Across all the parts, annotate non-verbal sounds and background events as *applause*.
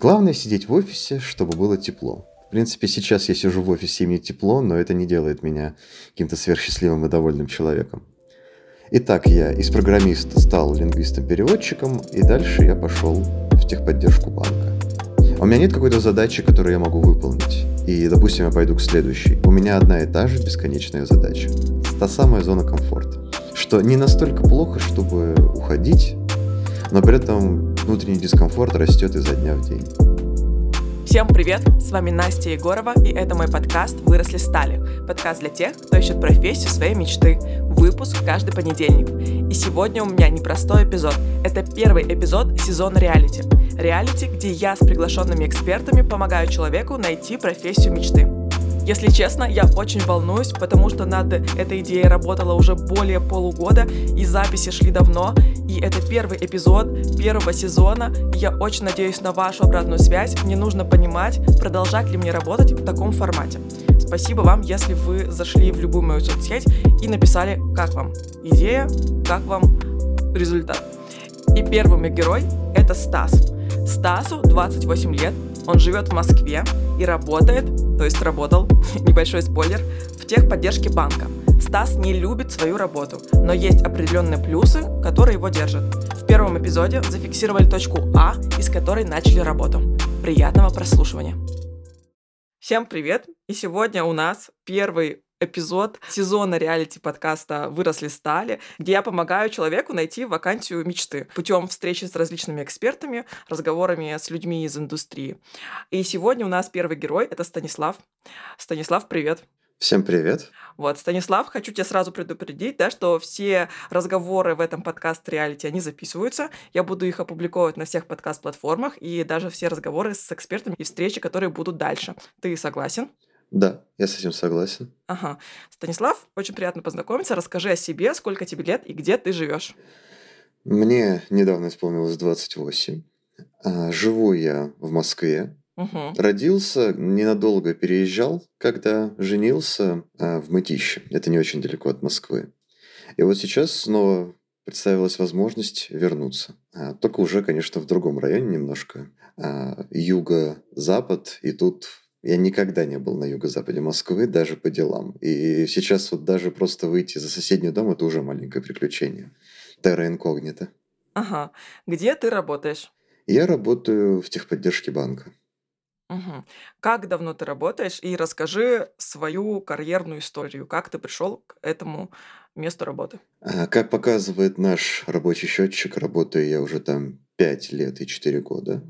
Главное сидеть в офисе, чтобы было тепло. В принципе, сейчас я сижу в офисе, и мне тепло, но это не делает меня каким-то сверхсчастливым и довольным человеком. Итак, я из программиста стал лингвистом-переводчиком, и дальше я пошел в техподдержку банка. У меня нет какой-то задачи, которую я могу выполнить. И, допустим, я пойду к следующей. У меня одна и та же бесконечная задача. Та самая зона комфорта. Что не настолько плохо, чтобы уходить, но при этом внутренний дискомфорт растет изо дня в день. Всем привет! С вами Настя Егорова, и это мой подкаст «Выросли стали». Подкаст для тех, кто ищет профессию своей мечты. Выпуск каждый понедельник. И сегодня у меня непростой эпизод. Это первый эпизод сезона реалити. Реалити, где я с приглашенными экспертами помогаю человеку найти профессию мечты. Если честно, я очень волнуюсь, потому что над этой идеей работала уже более полугода, и записи шли давно, и это первый эпизод первого сезона, я очень надеюсь на вашу обратную связь. Мне нужно понимать, продолжать ли мне работать в таком формате. Спасибо вам, если вы зашли в любую мою соцсеть и написали, как вам идея, как вам результат. И первый мой герой — это Стас. Стасу 28 лет, он живет в Москве и работает, то есть работал, *laughs* небольшой спойлер, в техподдержке банка. Стас не любит свою работу, но есть определенные плюсы, которые его держат. В первом эпизоде зафиксировали точку А, из которой начали работу. Приятного прослушивания. Всем привет! И сегодня у нас первый эпизод сезона реалити-подкаста «Выросли стали», где я помогаю человеку найти вакансию мечты путем встречи с различными экспертами, разговорами с людьми из индустрии. И сегодня у нас первый герой — это Станислав. Станислав, привет! Всем привет. Вот, Станислав, хочу тебя сразу предупредить, да, что все разговоры в этом подкаст реалити, они записываются. Я буду их опубликовывать на всех подкаст-платформах и даже все разговоры с экспертами и встречи, которые будут дальше. Ты согласен? Да, я с этим согласен. Ага. Станислав, очень приятно познакомиться. Расскажи о себе, сколько тебе лет и где ты живешь. Мне недавно исполнилось 28. А, живу я в Москве. Угу. Родился, ненадолго переезжал, когда женился а, в Мытище. Это не очень далеко от Москвы. И вот сейчас снова представилась возможность вернуться. А, только уже, конечно, в другом районе немножко. Юго-запад, и тут я никогда не был на юго-западе Москвы, даже по делам. И сейчас вот даже просто выйти за соседний дом – это уже маленькое приключение. Терра инкогнито. Ага. Где ты работаешь? Я работаю в техподдержке банка. Угу. Как давно ты работаешь? И расскажи свою карьерную историю. Как ты пришел к этому месту работы? А, как показывает наш рабочий счетчик, работаю я уже там 5 лет и 4 года.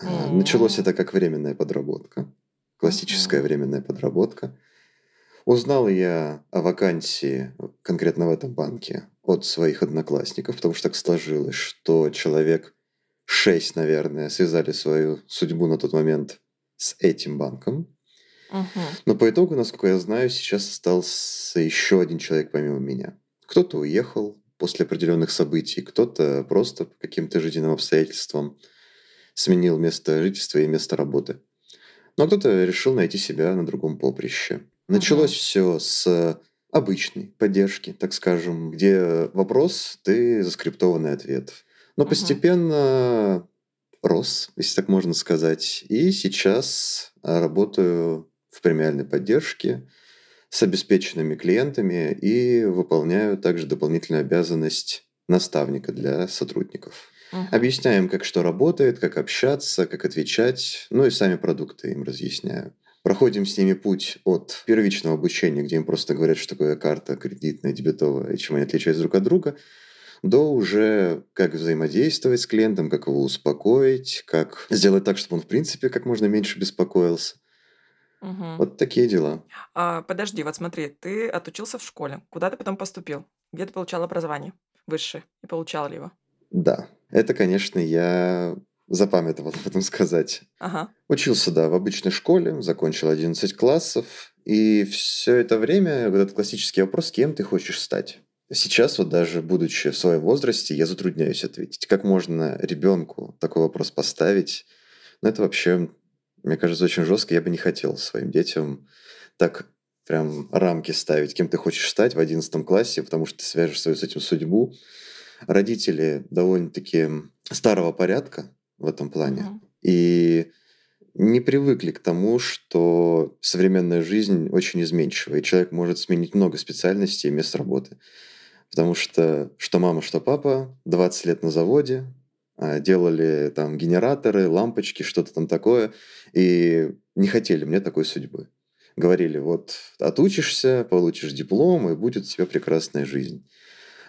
Mm-hmm. Началось это как временная подработка классическая mm-hmm. временная подработка. Узнал я о вакансии конкретно в этом банке от своих одноклассников, потому что так сложилось, что человек шесть, наверное, связали свою судьбу на тот момент с этим банком. Uh-huh. Но по итогу, насколько я знаю, сейчас остался еще один человек помимо меня. Кто-то уехал после определенных событий, кто-то просто по каким-то жизненным обстоятельствам сменил место жительства и место работы. Но кто-то решил найти себя на другом поприще. Началось uh-huh. все с обычной поддержки, так скажем, где вопрос, ты заскриптованный ответ. Но uh-huh. постепенно рос, если так можно сказать. И сейчас работаю в премиальной поддержке с обеспеченными клиентами и выполняю также дополнительную обязанность наставника для сотрудников. Угу. Объясняем, как что работает, как общаться, как отвечать, ну и сами продукты им разъясняю. Проходим с ними путь от первичного обучения, где им просто говорят, что такое карта кредитная, дебетовая, и чем они отличаются друг от друга, до уже как взаимодействовать с клиентом, как его успокоить, как сделать так, чтобы он в принципе как можно меньше беспокоился. Угу. Вот такие дела. А, подожди, вот смотри, ты отучился в школе. Куда ты потом поступил? Где ты получал образование высшее? И получал ли его? Да, это, конечно, я запамятовал *laughs* об этом сказать. Ага. Учился, да, в обычной школе, закончил 11 классов, и все это время вот этот классический вопрос, кем ты хочешь стать? Сейчас вот даже будучи в своем возрасте, я затрудняюсь ответить. Как можно ребенку такой вопрос поставить? Ну, это вообще, мне кажется, очень жестко. Я бы не хотел своим детям так прям рамки ставить, кем ты хочешь стать в 11 классе, потому что ты свяжешь свою с этим судьбу родители довольно-таки старого порядка в этом плане. Мгм. И не привыкли к тому, что современная жизнь очень изменчива, и человек может сменить много специальностей и мест работы. Потому что что мама, что папа 20 лет на заводе, а, делали там генераторы, лампочки, что-то там такое, и не хотели мне такой судьбы. Говорили, вот отучишься, получишь диплом, и будет у тебя прекрасная жизнь.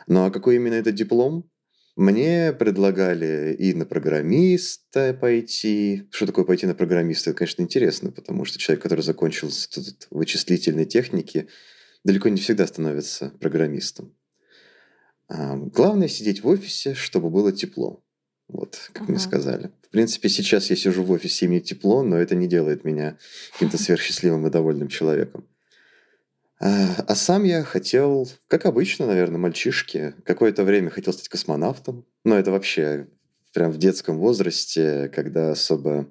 Ну а какой именно этот диплом? Мне предлагали и на программиста пойти. Что такое пойти на программиста? Это, конечно, интересно, потому что человек, который закончил институт вычислительной техники, далеко не всегда становится программистом. А, главное сидеть в офисе, чтобы было тепло. Вот, как uh-huh. мне сказали. В принципе, сейчас я сижу в офисе, и мне тепло, но это не делает меня каким-то сверхсчастливым и довольным человеком. А, а сам я хотел, как обычно, наверное, мальчишки, какое-то время хотел стать космонавтом. Но это вообще прям в детском возрасте, когда особо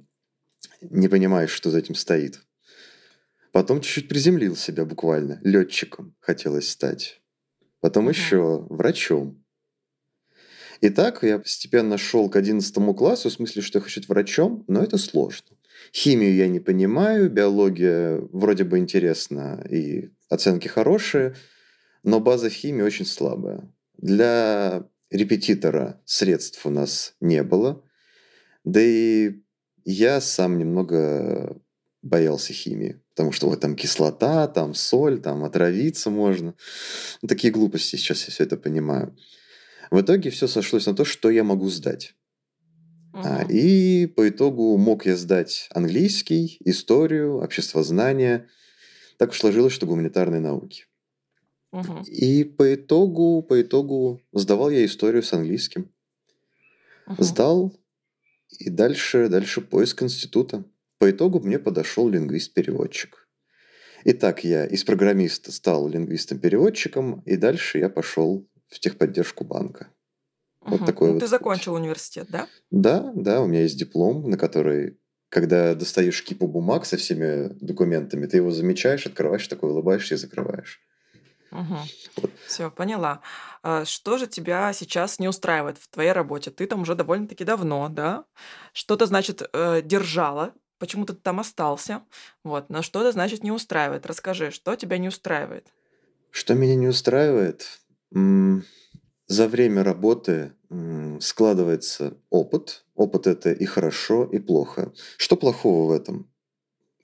не понимаешь, что за этим стоит. Потом чуть-чуть приземлил себя буквально. Летчиком хотелось стать. Потом uh-huh. еще врачом. И так я постепенно шел к 11 классу, в смысле, что я хочу быть врачом, но это сложно. Химию я не понимаю, биология вроде бы интересна и оценки хорошие, но база в химии очень слабая. Для репетитора средств у нас не было. Да и я сам немного боялся химии. Потому что вот там кислота, там соль, там отравиться можно. Ну, такие глупости сейчас я все это понимаю. В итоге все сошлось на то, что я могу сдать. Угу. А, и по итогу мог я сдать английский, историю, обществознание – так уж сложилось, что гуманитарные науки. Угу. И по итогу, по итогу сдавал я историю с английским. Угу. Сдал, и дальше, дальше поиск института. По итогу мне подошел лингвист-переводчик. Итак, я из программиста стал лингвистом-переводчиком, и дальше я пошел в техподдержку банка. Угу. Вот такой ну, вот ты закончил университет, да? Да, да, у меня есть диплом, на который когда достаешь кипу бумаг со всеми документами, ты его замечаешь, открываешь, такой улыбаешься и закрываешь. Угу. Вот. Все, поняла. А что же тебя сейчас не устраивает в твоей работе? Ты там уже довольно-таки давно, да? Что-то, значит, э, держала, почему-то ты там остался. Вот, но что-то, значит, не устраивает. Расскажи, что тебя не устраивает? Что меня не устраивает? За время работы складывается опыт. Опыт это и хорошо, и плохо. Что плохого в этом?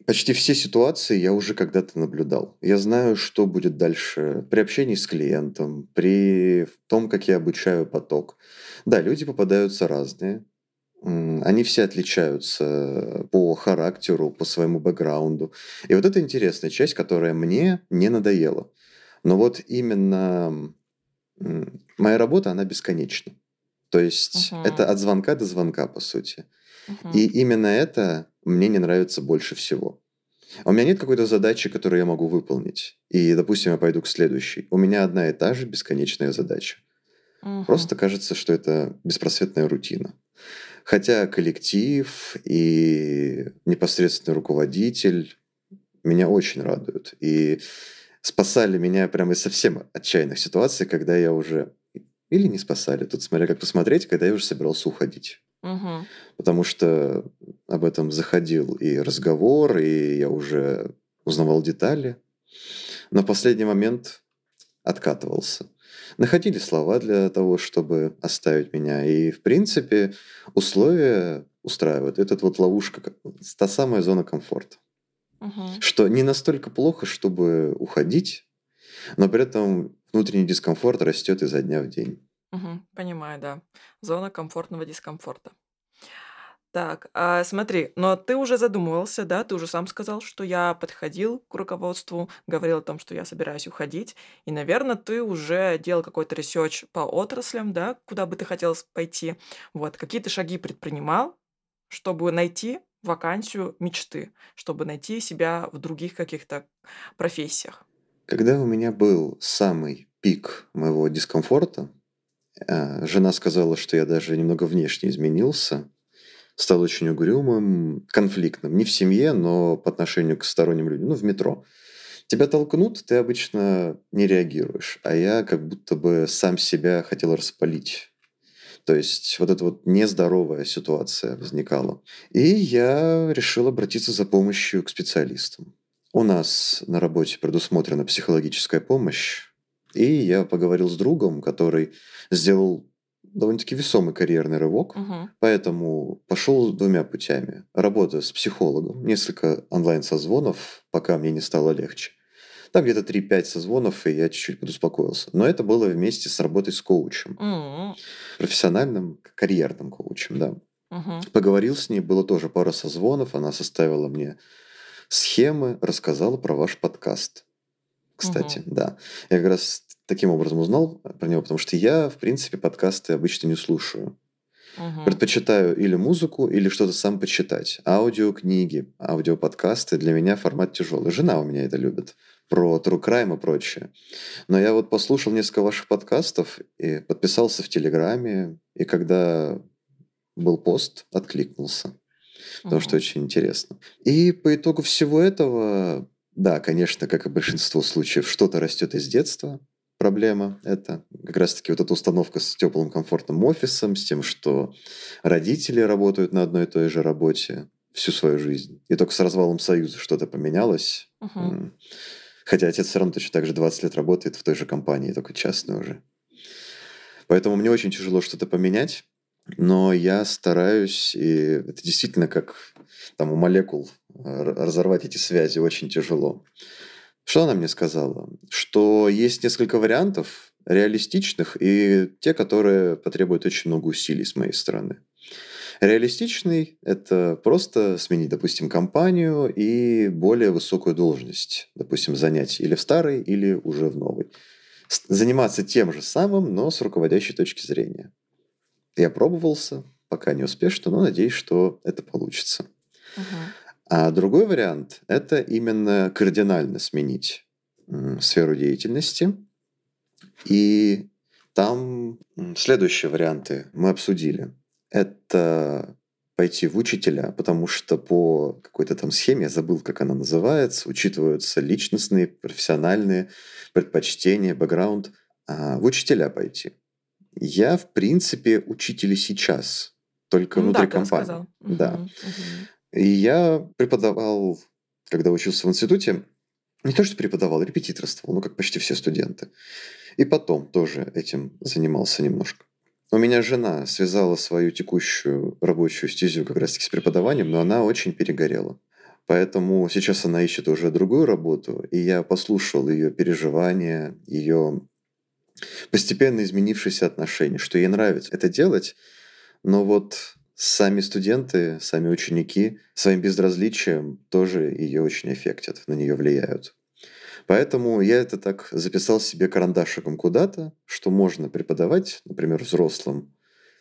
Почти все ситуации я уже когда-то наблюдал. Я знаю, что будет дальше при общении с клиентом, при том, как я обучаю поток. Да, люди попадаются разные. Они все отличаются по характеру, по своему бэкграунду. И вот это интересная часть, которая мне не надоела. Но вот именно моя работа, она бесконечна. То есть uh-huh. это от звонка до звонка, по сути. Uh-huh. И именно это мне не нравится больше всего. У меня нет какой-то задачи, которую я могу выполнить. И, допустим, я пойду к следующей. У меня одна и та же бесконечная задача. Uh-huh. Просто кажется, что это беспросветная рутина. Хотя коллектив и непосредственный руководитель меня очень радуют. И спасали меня прямо из совсем отчаянных ситуаций, когда я уже... Или не спасали, тут смотря как посмотреть, когда я уже собирался уходить. Угу. Потому что об этом заходил и разговор, и я уже узнавал детали. Но в последний момент откатывался. Находили слова для того, чтобы оставить меня. И, в принципе, условия устраивают. Этот вот ловушка, та самая зона комфорта. Угу. Что не настолько плохо, чтобы уходить, но при этом внутренний дискомфорт растет изо дня в день. Угу, понимаю, да. Зона комфортного дискомфорта. Так, а смотри, но ты уже задумывался, да, ты уже сам сказал, что я подходил к руководству, говорил о том, что я собираюсь уходить, и, наверное, ты уже делал какой-то research по отраслям, да, куда бы ты хотел пойти. Вот, какие ты шаги предпринимал, чтобы найти вакансию мечты, чтобы найти себя в других каких-то профессиях? Когда у меня был самый пик моего дискомфорта, э, жена сказала, что я даже немного внешне изменился, стал очень угрюмым, конфликтным. Не в семье, но по отношению к сторонним людям. Ну, в метро. Тебя толкнут, ты обычно не реагируешь. А я как будто бы сам себя хотел распалить. То есть вот эта вот нездоровая ситуация возникала. И я решил обратиться за помощью к специалистам. У нас на работе предусмотрена психологическая помощь, и я поговорил с другом, который сделал довольно-таки весомый карьерный рывок, Мгм. поэтому пошел двумя путями. Работа с психологом, несколько онлайн-созвонов, пока мне не стало легче. Там где-то 3-5 созвонов, и я чуть-чуть подуспокоился. Но это было вместе с работой с коучем, М, профессиональным, карьерным коучем, да. мгм. Поговорил с ней, было тоже пара созвонов, она составила мне схемы, рассказала про ваш подкаст. Кстати, да. Я как раз таким образом узнал про него, потому что я, в принципе, подкасты обычно не слушаю. Мгм. Предпочитаю или музыку, или что-то сам почитать. Аудиокниги, аудиоподкасты для меня формат тяжелый. Жена у меня это любит. Про True Crime и прочее. Но я вот послушал несколько ваших подкастов и подписался в Телеграме. И когда был пост, откликнулся. Потому что очень интересно. И по итогу всего этого, да, конечно, как и большинство случаев, что-то растет из детства. Проблема это как раз-таки вот эта установка с теплым комфортным офисом, с тем, что родители работают на одной и той же работе всю свою жизнь. И только с развалом Союза что-то поменялось. М. Хотя отец все равно точно так же 20 лет работает в той же компании, только частной уже. Поэтому мне очень тяжело что-то поменять, но я стараюсь, и это действительно как там у молекул э, разорвать эти связи очень тяжело. Что она мне сказала? Что есть несколько вариантов реалистичных и те, которые потребуют очень много усилий с моей стороны. Реалистичный – это просто сменить, допустим, компанию и более высокую должность, допустим, занять или в старой, или уже в новой. Заниматься тем же самым, но с руководящей точки зрения. Я пробовался, пока не успешно, но надеюсь, что это получится. Мгм. А другой вариант – это именно кардинально сменить сферу деятельности. И там следующие варианты мы обсудили. Это пойти в учителя, потому что по какой-то там схеме, я забыл, как она называется, учитываются личностные, профессиональные предпочтения, бэкграунд. А, в учителя пойти. Я, в принципе, учитель и сейчас, только Ну внутри да, ты компании. рассказал. Да. Мгм. И я преподавал, когда учился в институте, не то что преподавал, репетиторствовал, ну, как почти все студенты. И потом тоже этим занимался немножко. У меня жена связала свою текущую рабочую стезю как раз-таки с преподаванием, но она очень перегорела. Поэтому сейчас она ищет уже другую работу, и я послушал ее переживания, ее постепенно изменившиеся отношения, что ей нравится это делать, но вот сами студенты, сами ученики своим безразличием тоже ее очень аффектят, на нее влияют. Поэтому я это так записал себе карандашиком куда-то, что можно преподавать, например, взрослым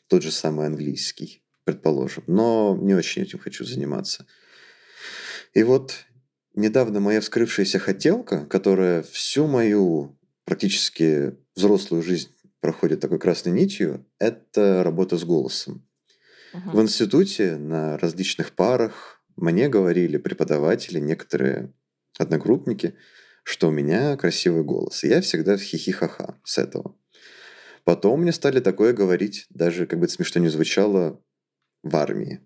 тот же самый английский, предположим, но не очень этим хочу заниматься. И вот недавно моя вскрывшаяся хотелка, которая всю мою практически взрослую жизнь проходит такой красной нитью, это работа с голосом. Мгм. В институте на различных парах мне говорили преподаватели, некоторые одногруппники, что у меня красивый голос. И я всегда хихи-ха-ха с этого. Потом мне стали такое говорить, даже как бы это смешно не звучало, в армии.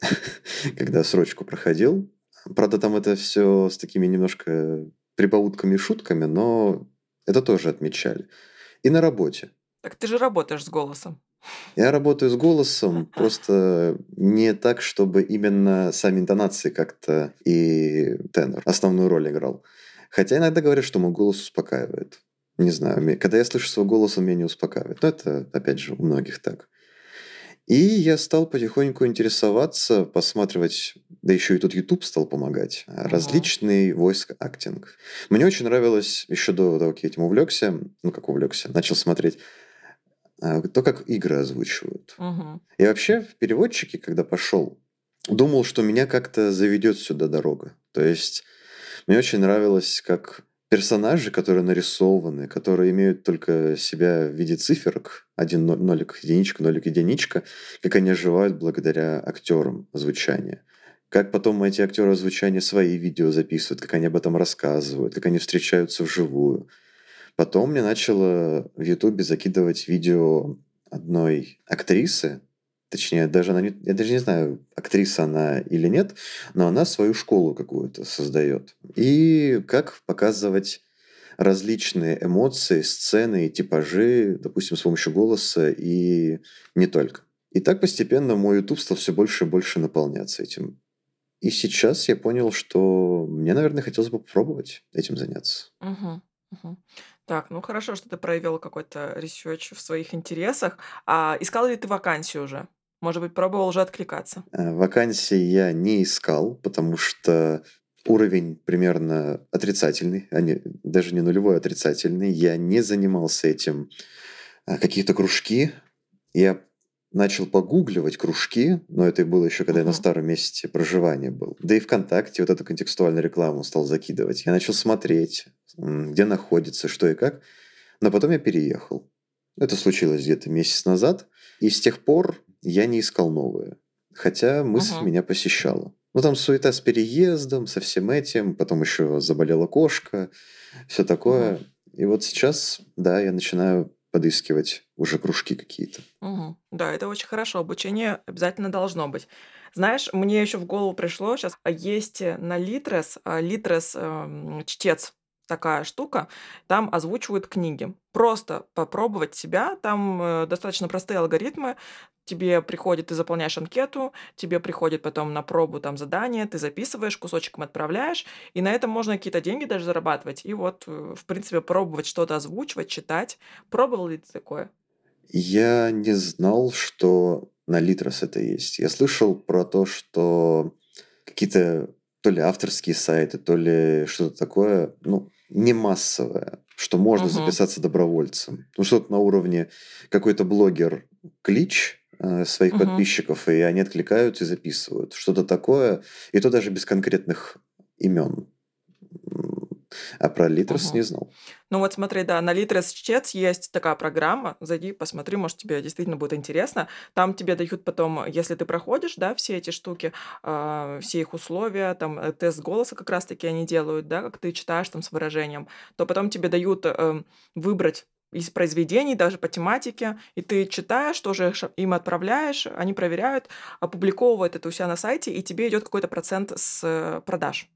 *laughs* Когда срочку проходил. Правда, там это все с такими немножко прибаутками и шутками, но это тоже отмечали. И на работе. Так ты же работаешь с голосом. Я работаю с голосом, *laughs* просто не так, чтобы именно сами интонации как-то и тенор основную роль играл. Хотя иногда говорят, что мой голос успокаивает. Не знаю, когда я слышу свой голос, он меня не успокаивает. Но это, опять же, у многих так. И я стал потихоньку интересоваться, посматривать, да еще и тут YouTube стал помогать, а, Мгм. различный voice acting. Мне очень нравилось, еще до того, как я этим увлекся, ну как увлекся, начал смотреть, а, то, как игры озвучивают. Мгм. И вообще в переводчике, когда пошел, думал, что меня как-то заведет сюда дорога. То есть мне очень нравилось, как персонажи, которые нарисованы, которые имеют только себя в виде циферок, один но- нолик, единичка, нолик, единичка, как они оживают благодаря актерам озвучания. Как потом эти актеры озвучания свои видео записывают, как они об этом рассказывают, как они встречаются вживую. Потом мне начало в Ютубе закидывать видео одной актрисы, точнее, даже она я даже не знаю, актриса она или нет, но она свою школу какую-то создает. И как показывать различные эмоции, сцены и типажи, допустим, с помощью голоса и не только. И так постепенно мой YouTube стал все больше и больше наполняться этим. И сейчас я понял, что мне, наверное, хотелось бы попробовать этим заняться. Угу, угу. Так, ну хорошо, что ты проявил какой-то research в своих интересах. А искал ли ты вакансию уже? Может быть, пробовал уже откликаться? А, вакансии я не искал, потому что уровень примерно отрицательный, а не, даже не нулевой, а отрицательный. Я не занимался этим. А, какие-то кружки. Я начал погугливать кружки, но это было еще когда uh-huh. я на старом месте проживания был. Да и ВКонтакте вот эту контекстуальную рекламу стал закидывать. Я начал смотреть, где находится, что и как. Но потом я переехал. Это случилось где-то месяц назад. И с тех пор я не искал новые. Хотя мысль uh-huh. меня посещала. Ну, там суета с переездом, со всем этим. Потом еще заболела кошка. Все такое. Uh-huh. И вот сейчас, да, я начинаю подыскивать уже кружки какие-то. Угу. Да, это очень хорошо. Обучение обязательно должно быть. Знаешь, мне еще в голову пришло сейчас, а есть на Литрес, а, Литрес э, чтец, такая штука, там озвучивают книги. Просто попробовать себя, там э, достаточно простые алгоритмы, тебе приходит, ты заполняешь анкету, тебе приходит потом на пробу там задание, ты записываешь, кусочком отправляешь, и на этом можно какие-то деньги даже зарабатывать. И вот, э, в принципе, пробовать что-то озвучивать, читать. Пробовал ли ты такое? Я не знал, что на Литрос это есть. Я слышал про то, что какие-то то ли авторские сайты, то ли что-то такое, ну, не массовое, что можно угу. записаться добровольцем. Ну, что-то на уровне какой-то блогер клич, Э, своих угу. подписчиков, и они откликаются и записывают. Что-то такое, и то даже без конкретных имен. А про Литрес угу. не знал. Ну вот смотри, да, на Литрес Чтец есть такая программа. Зайди, посмотри, может, тебе действительно будет интересно. Там тебе дают потом, если ты проходишь, да, все эти штуки, э, все их условия, там э, тест голоса как раз-таки они делают, да, как ты читаешь там с выражением, то потом тебе дают э, выбрать из произведений, даже по тематике, и ты читаешь, тоже им отправляешь, они проверяют, опубликовывают это у себя на сайте, и тебе идет какой-то процент с э, продаж.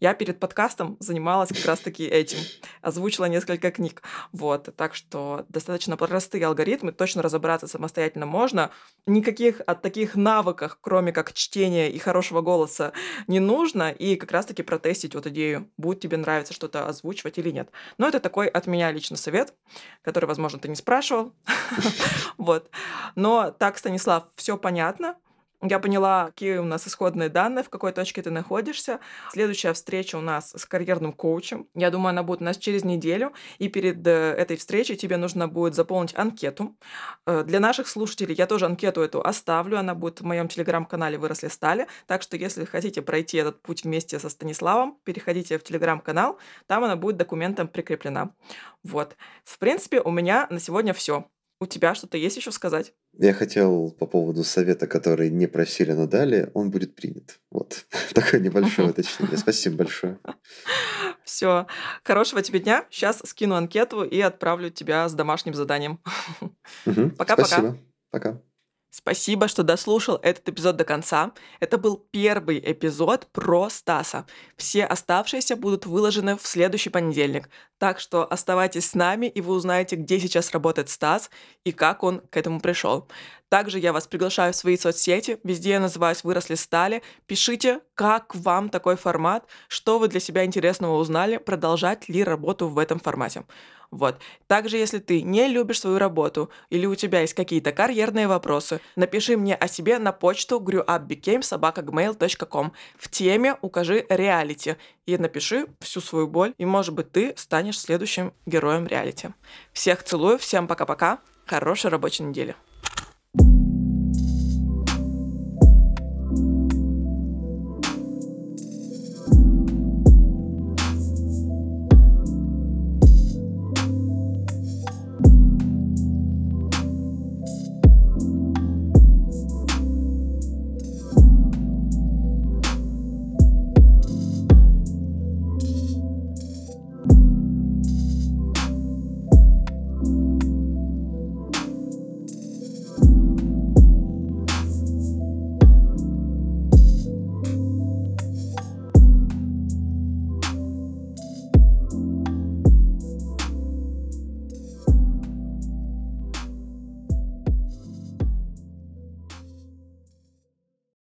Я перед подкастом занималась как раз-таки этим. Озвучила несколько книг. Вот. Так что достаточно простые алгоритмы, точно разобраться самостоятельно можно. Никаких от таких навыках, кроме как чтения и хорошего голоса, не нужно. И как раз-таки протестить вот идею, будет тебе нравиться что-то озвучивать или нет. Но это такой от меня лично совет, который, возможно, ты не спрашивал. *laughs* Вот. Но так, Станислав, все понятно. Я поняла, какие у нас исходные данные, в какой точке ты находишься. Следующая встреча у нас с карьерным коучем. Я думаю, она будет у нас через неделю. И перед э, этой встречей тебе нужно будет заполнить анкету. Э, для наших слушателей я тоже анкету эту оставлю. Она будет в моем телеграм-канале «Выросли стали». Так что, если хотите пройти этот путь вместе со Станиславом, переходите в телеграм-канал. Там она будет документом прикреплена. Вот. В принципе, у меня на сегодня все. У тебя что-то есть еще сказать? Я хотел по поводу совета, который не просили, но дали, он будет принят. Вот. *laughs* Такое небольшое уточнение. Спасибо большое. *laughs* Все. Хорошего тебе дня. Сейчас скину анкету и отправлю тебя с домашним заданием. *laughs* Пока-пока. Спасибо. Пока. Спасибо, что дослушал этот эпизод до конца. Это был первый эпизод про Стаса. Все оставшиеся будут выложены в следующий понедельник. Так что оставайтесь с нами, и вы узнаете, где сейчас работает Стас и как он к этому пришел. Также я вас приглашаю в свои соцсети, везде я называюсь «Выросли стали». Пишите, как вам такой формат, что вы для себя интересного узнали, продолжать ли работу в этом формате. Вот. Также, если ты не любишь свою работу или у тебя есть какие-то карьерные вопросы, напиши мне о себе на почту grewupbecame.sobaka.gmail.com. В теме укажи реалити и напиши всю свою боль, и, может быть, ты станешь следующим героем реалити. Всех целую, всем пока-пока, хорошей рабочей недели.